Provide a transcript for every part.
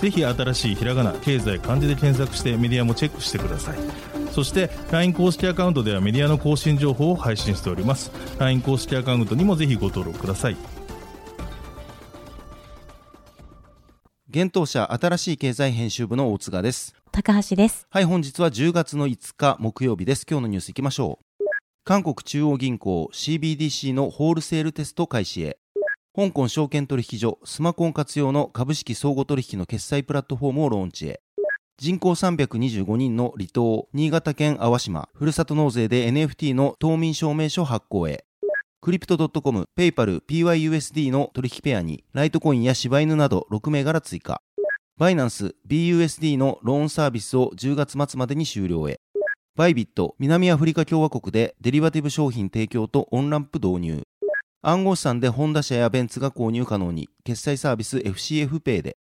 ぜひ新しいひらがな経済漢字で検索してメディアもチェックしてください。そして LINE 公式アカウントではメディアの更新情報を配信しております。LINE 公式アカウントにもぜひご登録ください。現当社新しい経済編集部の大塚です。高橋です。はい本日は10月の5日木曜日です。今日のニュースいきましょう。韓国中央銀行 CBDC のホールセールテスト開始へ香港証券取引所スマコン活用の株式相互取引の決済プラットフォームをローンチへ人口325人の離島新潟県粟島ふるさと納税で NFT の島民証明書発行へクリプト .com、ペイパル、PYUSD の取引ペアに、ライトコインや柴犬など6銘柄追加。バイナンス、BUSD のローンサービスを10月末までに終了へ。バイビット、南アフリカ共和国でデリバティブ商品提供とオンランプ導入。暗号資産でホンダ車やベンツが購入可能に、決済サービス FCFPay で。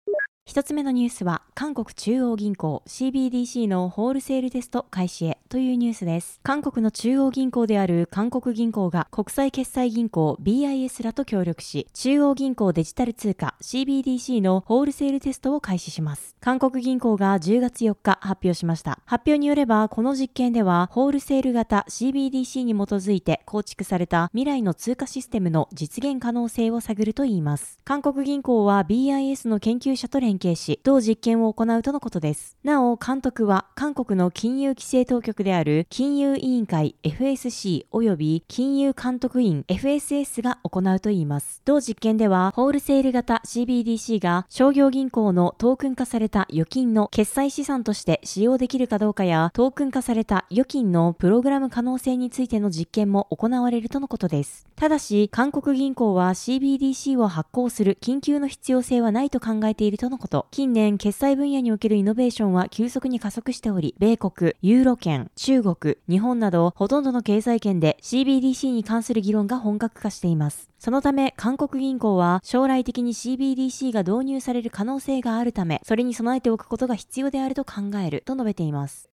一つ目のニュースは、韓国中央銀行 CBDC のホールセールテスト開始へというニュースです。韓国の中央銀行である韓国銀行が国際決済銀行 BIS らと協力し、中央銀行デジタル通貨 CBDC のホールセールテストを開始します。韓国銀行が10月4日発表しました。発表によれば、この実験では、ホールセール型 CBDC に基づいて構築された未来の通貨システムの実現可能性を探るといいます。韓国銀行は BIS の研究者と連携し、同実験を行うとのことです。なお、監督は韓国の金融規制当局である金融委員会 FSC 及び金融監督員 FSS が行うといいます。同実験では、ホールセール型 CBDC が商業銀行のトークン化された預金の決済資産として使用できるかどうかや、トークン化された預金のプログラム可能性についての実験も行われるとのことです。ただし、韓国銀行は CBDC を発行する緊急の必要性はないと考えているとのこと。近年、決済分野におけるイノベーションは急速に加速しており、米国、ユーロ圏、中国、日本など、ほとんどの経済圏で CBDC に関する議論が本格化しています。そのため、韓国銀行は将来的に CBDC が導入される可能性があるため、それに備えておくことが必要であると考えると述べています。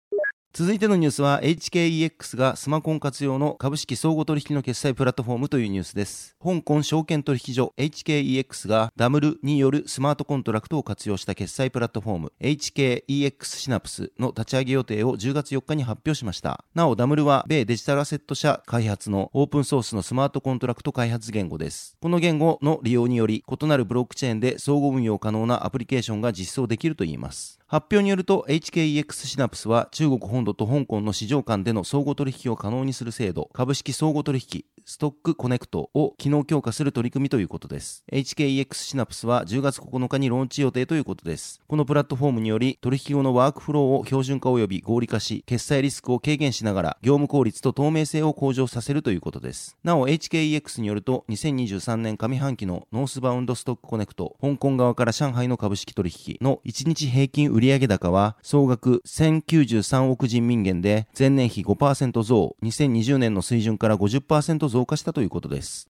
続いてのニュースは HKEX がスマコン活用の株式相互取引の決済プラットフォームというニュースです。香港証券取引所 HKEX が DAML によるスマートコントラクトを活用した決済プラットフォーム HKEX シナプスの立ち上げ予定を10月4日に発表しました。なお DAML は米デジタルアセット社開発のオープンソースのスマートコントラクト開発言語です。この言語の利用により異なるブロックチェーンで相互運用可能なアプリケーションが実装できるといいます。発表によると HKEX シナプスは中国本土と香港の市場間での相互取引を可能にする制度、株式相互取引、ストックコネクトを機能強化する取り組みということです。HKEX シナプスは10月9日にローンチ予定ということです。このプラットフォームにより取引後のワークフローを標準化及び合理化し、決済リスクを軽減しながら業務効率と透明性を向上させるということです。なお HKEX によると2023年上半期のノースバウンドストックコネクト、香港側から上海の株式取引の1日平均売上高は総額1093億人民元で前年比5%増、2020年の水準から50%増加したということです。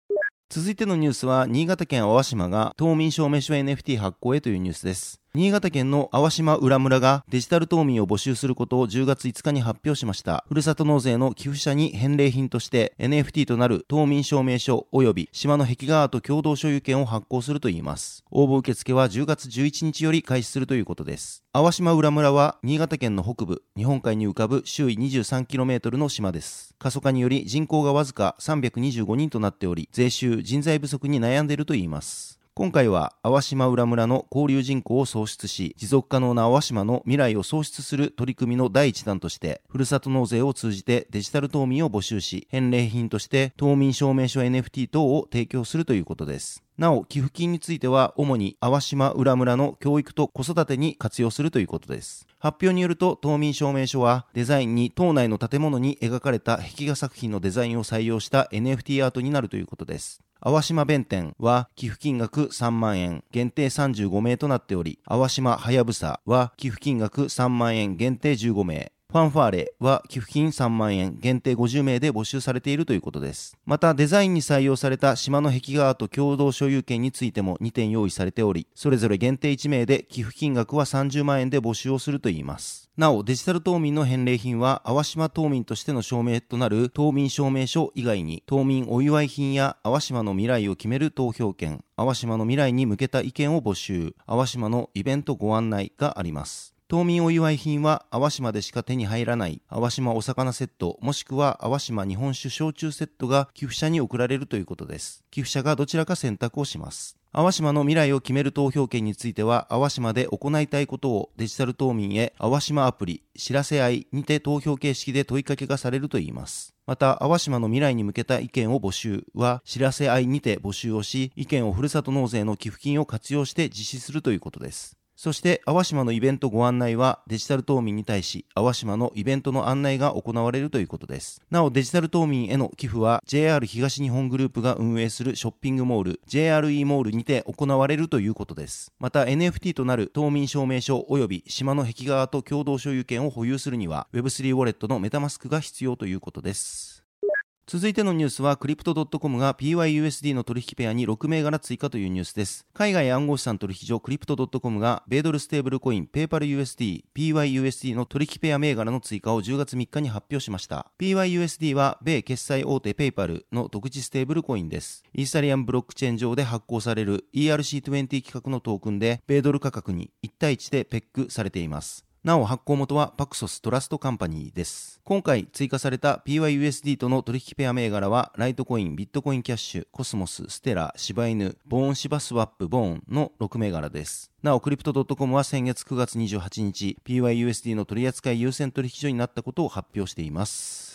続いてのニュースは、新潟県淡島が島民証明書 NFT 発行へというニュースです。新潟県の粟島浦村がデジタル島民を募集することを10月5日に発表しました。ふるさと納税の寄付者に返礼品として NFT となる島民証明書及び島の壁画アート共同所有権を発行するといいます。応募受付は10月11日より開始するということです。粟島浦村は新潟県の北部、日本海に浮かぶ周囲 23km の島です。過疎化により人口がわずか325人となっており、税収、人材不足に悩んでいるといいます。今回は淡島浦村の交流人口を創出し、持続可能な淡島の未来を創出する取り組みの第一弾として、ふるさと納税を通じてデジタル島民を募集し、返礼品として島民証明書 NFT 等を提供するということです。なお、寄付金については、主に淡島浦村の教育と子育てに活用するということです。発表によると、島民証明書は、デザインに島内の建物に描かれた壁画作品のデザインを採用した NFT アートになるということです。淡島弁天は寄付金額3万円、限定35名となっており、淡島はやぶさは寄付金額3万円、限定15名、ファンファーレは寄付金3万円、限定50名で募集されているということです。また、デザインに採用された島の壁画と共同所有権についても2点用意されており、それぞれ限定1名で寄付金額は30万円で募集をするといいます。なお、デジタル島民の返礼品は、淡島島民としての証明となる島民証明書以外に、島民お祝い品や淡島の未来を決める投票権、淡島の未来に向けた意見を募集、淡島のイベントご案内があります。島民お祝い品は淡島でしか手に入らない淡島お魚セットもしくは淡島日本酒焼酎セットが寄付者に送られるということです。寄付者がどちらか選択をします。淡島の未来を決める投票権については、淡島で行いたいことをデジタル島民へ淡島アプリ、知らせ合いにて投票形式で問いかけがされるといいます。また、淡島の未来に向けた意見を募集は、知らせ合いにて募集をし、意見をふるさと納税の寄付金を活用して実施するということです。そして、淡島のイベントご案内は、デジタル島民に対し、淡島のイベントの案内が行われるということです。なお、デジタル島民への寄付は、JR 東日本グループが運営するショッピングモール、JRE モールにて行われるということです。また、NFT となる島民証明書及び島の壁側と共同所有権を保有するには、Web3 ウォレットのメタマスクが必要ということです。続いてのニュースは、 Crypto.com が PYUSD の取引ペアに6銘柄追加というニュースです。海外暗号資産取引所クリプト .com が、米ドルステーブルコイン、ペイパル USD、PYUSD の取引ペア銘柄の追加を10月3日に発表しました。PYUSD は、米決済大手ペイパルの独自ステーブルコインです。イーサリアムブロックチェーン上で発行される ERC20 規格のトークンで、米ドル価格に1対1でペッグされています。なお発行元は Paxos Trust Company です。今回追加された PYUSD との取引ペア銘柄は、ライトコイン、ビットコインキャッシュ、コスモス、ステラ、柴犬、ボーンシバスワップ、ボーンの6銘柄です。なお、クリプト .com は先月9月28日、PYUSD の取扱優先取引所になったことを発表しています。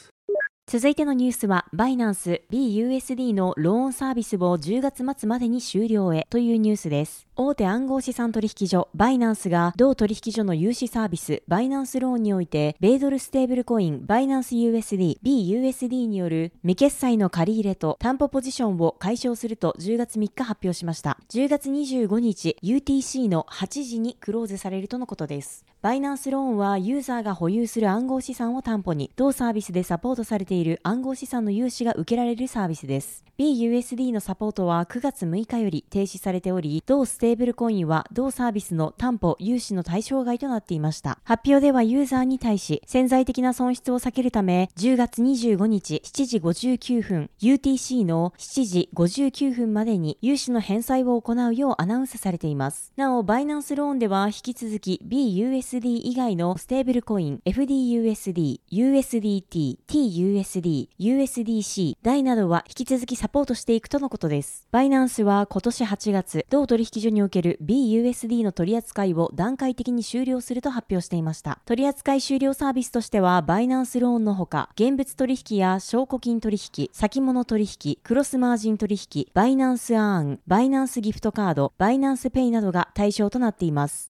続いてのニュースは、バイナンス BUSD のローンサービスを10月末までに終了へというニュースです。大手暗号資産取引所バイナンスが同取引所の融資サービスバイナンスローンにおいて、米ドルステーブルコインバイナンス USD BUSD による未決済の借り入れと担保ポジションを解消すると10月3日発表しました。10月25日 UTC の8時にクローズされるとのことです。バイナンスローンはユーザーが保有する暗号資産を担保に、同サービスでサポートされている暗号資産の融資が受けられるサービスです。BUSD のサポートは9月6日より停止されており、同ステーブルコインは同サービスの担保、融資の対象外となっていました。発表ではユーザーに対し、潜在的な損失を避けるため、10月25日7時59分、UTC の7時59分までに融資の返済を行うようアナウンスされています。なお、バイナンスローンでは引き続き BUSD sd 以外のステーブルコイン、FDUSD、USDT、TUSD、USDC、台などは引き続きサポートしていくとのことです。バイナンスは今年8月、同取引所における BUSD の取り扱いを段階的に終了すると発表していました。取扱い終了サービスとしては、バイナンスローンのほか、現物取引や証拠金取引、先物取引、クロスマージン取引、 Binance Earn、Binance Gift Card、Binance Pay などが対象となっています。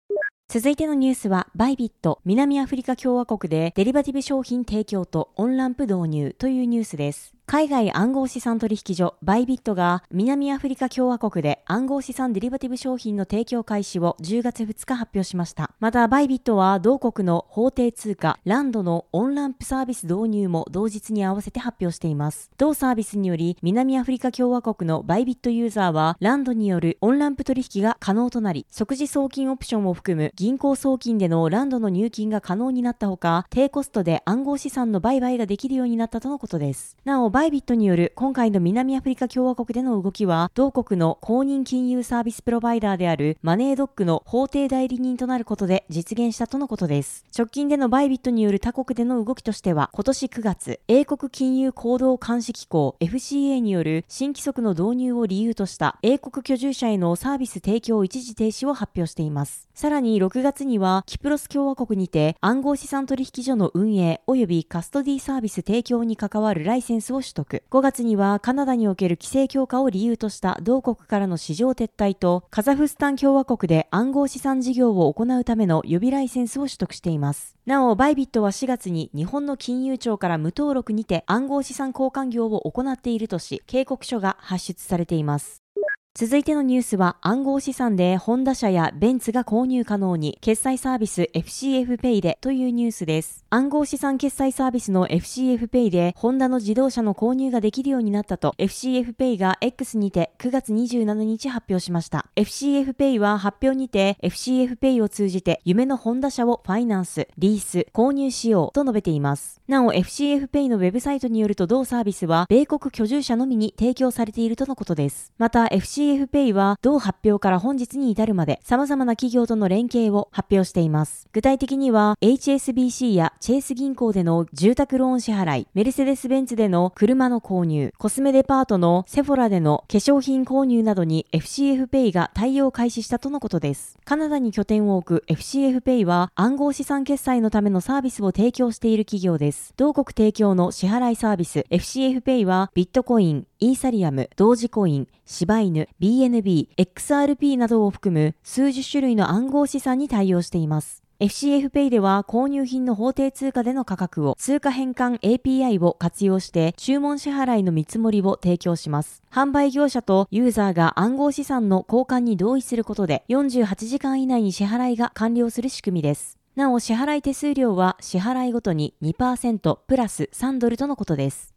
続いてのニュースは、バイビット、南アフリカ共和国でデリバティブ商品提供とオンランプ導入というニュースです。海外暗号資産取引所バイビットが南アフリカ共和国で暗号資産デリバティブ商品の提供開始を10月2日発表しました。またバイビットは同国の法定通貨ランドのオンランプサービス導入も同日に合わせて発表しています。同サービスにより南アフリカ共和国のバイビットユーザーはランドによるオンランプ取引が可能となり即時送金オプションを含む銀行送金でのランドの入金が可能になったほか低コストで暗号資産の売買ができるようになったとのことです。なおバイビットによる今回の南アフリカ共和国での動きは、同国の公認金融サービスプロバイダーであるマネードックの法定代理人となることで実現したとのことです。直近でのバイビットによる他国での動きとしては、今年9月、英国金融行動監視機構 FCA による新規則の導入を理由とした英国居住者へのサービス提供一時停止を発表しています。さらに6月には、キプロス共和国にて暗号資産取引所の運営及びカストディサービス提供に関わるライセンスを取得。5月にはカナダにおける規制強化を理由とした同国からの市場撤退と、カザフスタン共和国で暗号資産事業を行うための予備ライセンスを取得しています。なお、バイビットは4月に日本の金融庁から無登録にて暗号資産交換業を行っているとし、警告書が発出されています。続いてのニュースは暗号資産でホンダ車やベンツが購入可能に決済サービス FCF Pay でというニュースです。暗号資産決済サービスの FCF Pay でホンダの自動車の購入ができるようになったと FCF Pay が X にて9月27日発表しました。FCF Pay は発表にて FCF Pay を通じて夢のホンダ車をファイナンス、リース、購入しようと述べています。なお FCF Pay のウェブサイトによると同サービスは米国居住者のみに提供されているとのことです。また FCF CFPay は同発表から本日に至るまで様々な企業との連携を発表しています。具体的には HSBC やチェイス銀行での住宅ローン支払い、メルセデス・ベンツでの車の購入、コスメデパートのセフォラでの化粧品購入などに FCFPay が対応開始したとのことです。カナダに拠点を置く FCFPay は暗号資産決済のためのサービスを提供している企業です。同国提供の支払いサービス FCFPay はビットコイン、イーサリアム、同時コイン、柴犬、BNB、XRP などを含む数十種類の暗号資産に対応しています。FCFPay では購入品の法定通貨での価格を通貨変換 API を活用して注文支払いの見積もりを提供します。販売業者とユーザーが暗号資産の交換に同意することで48時間以内に支払いが完了する仕組みです。なお支払い手数料は支払いごとに2%プラス3ドルとのことです。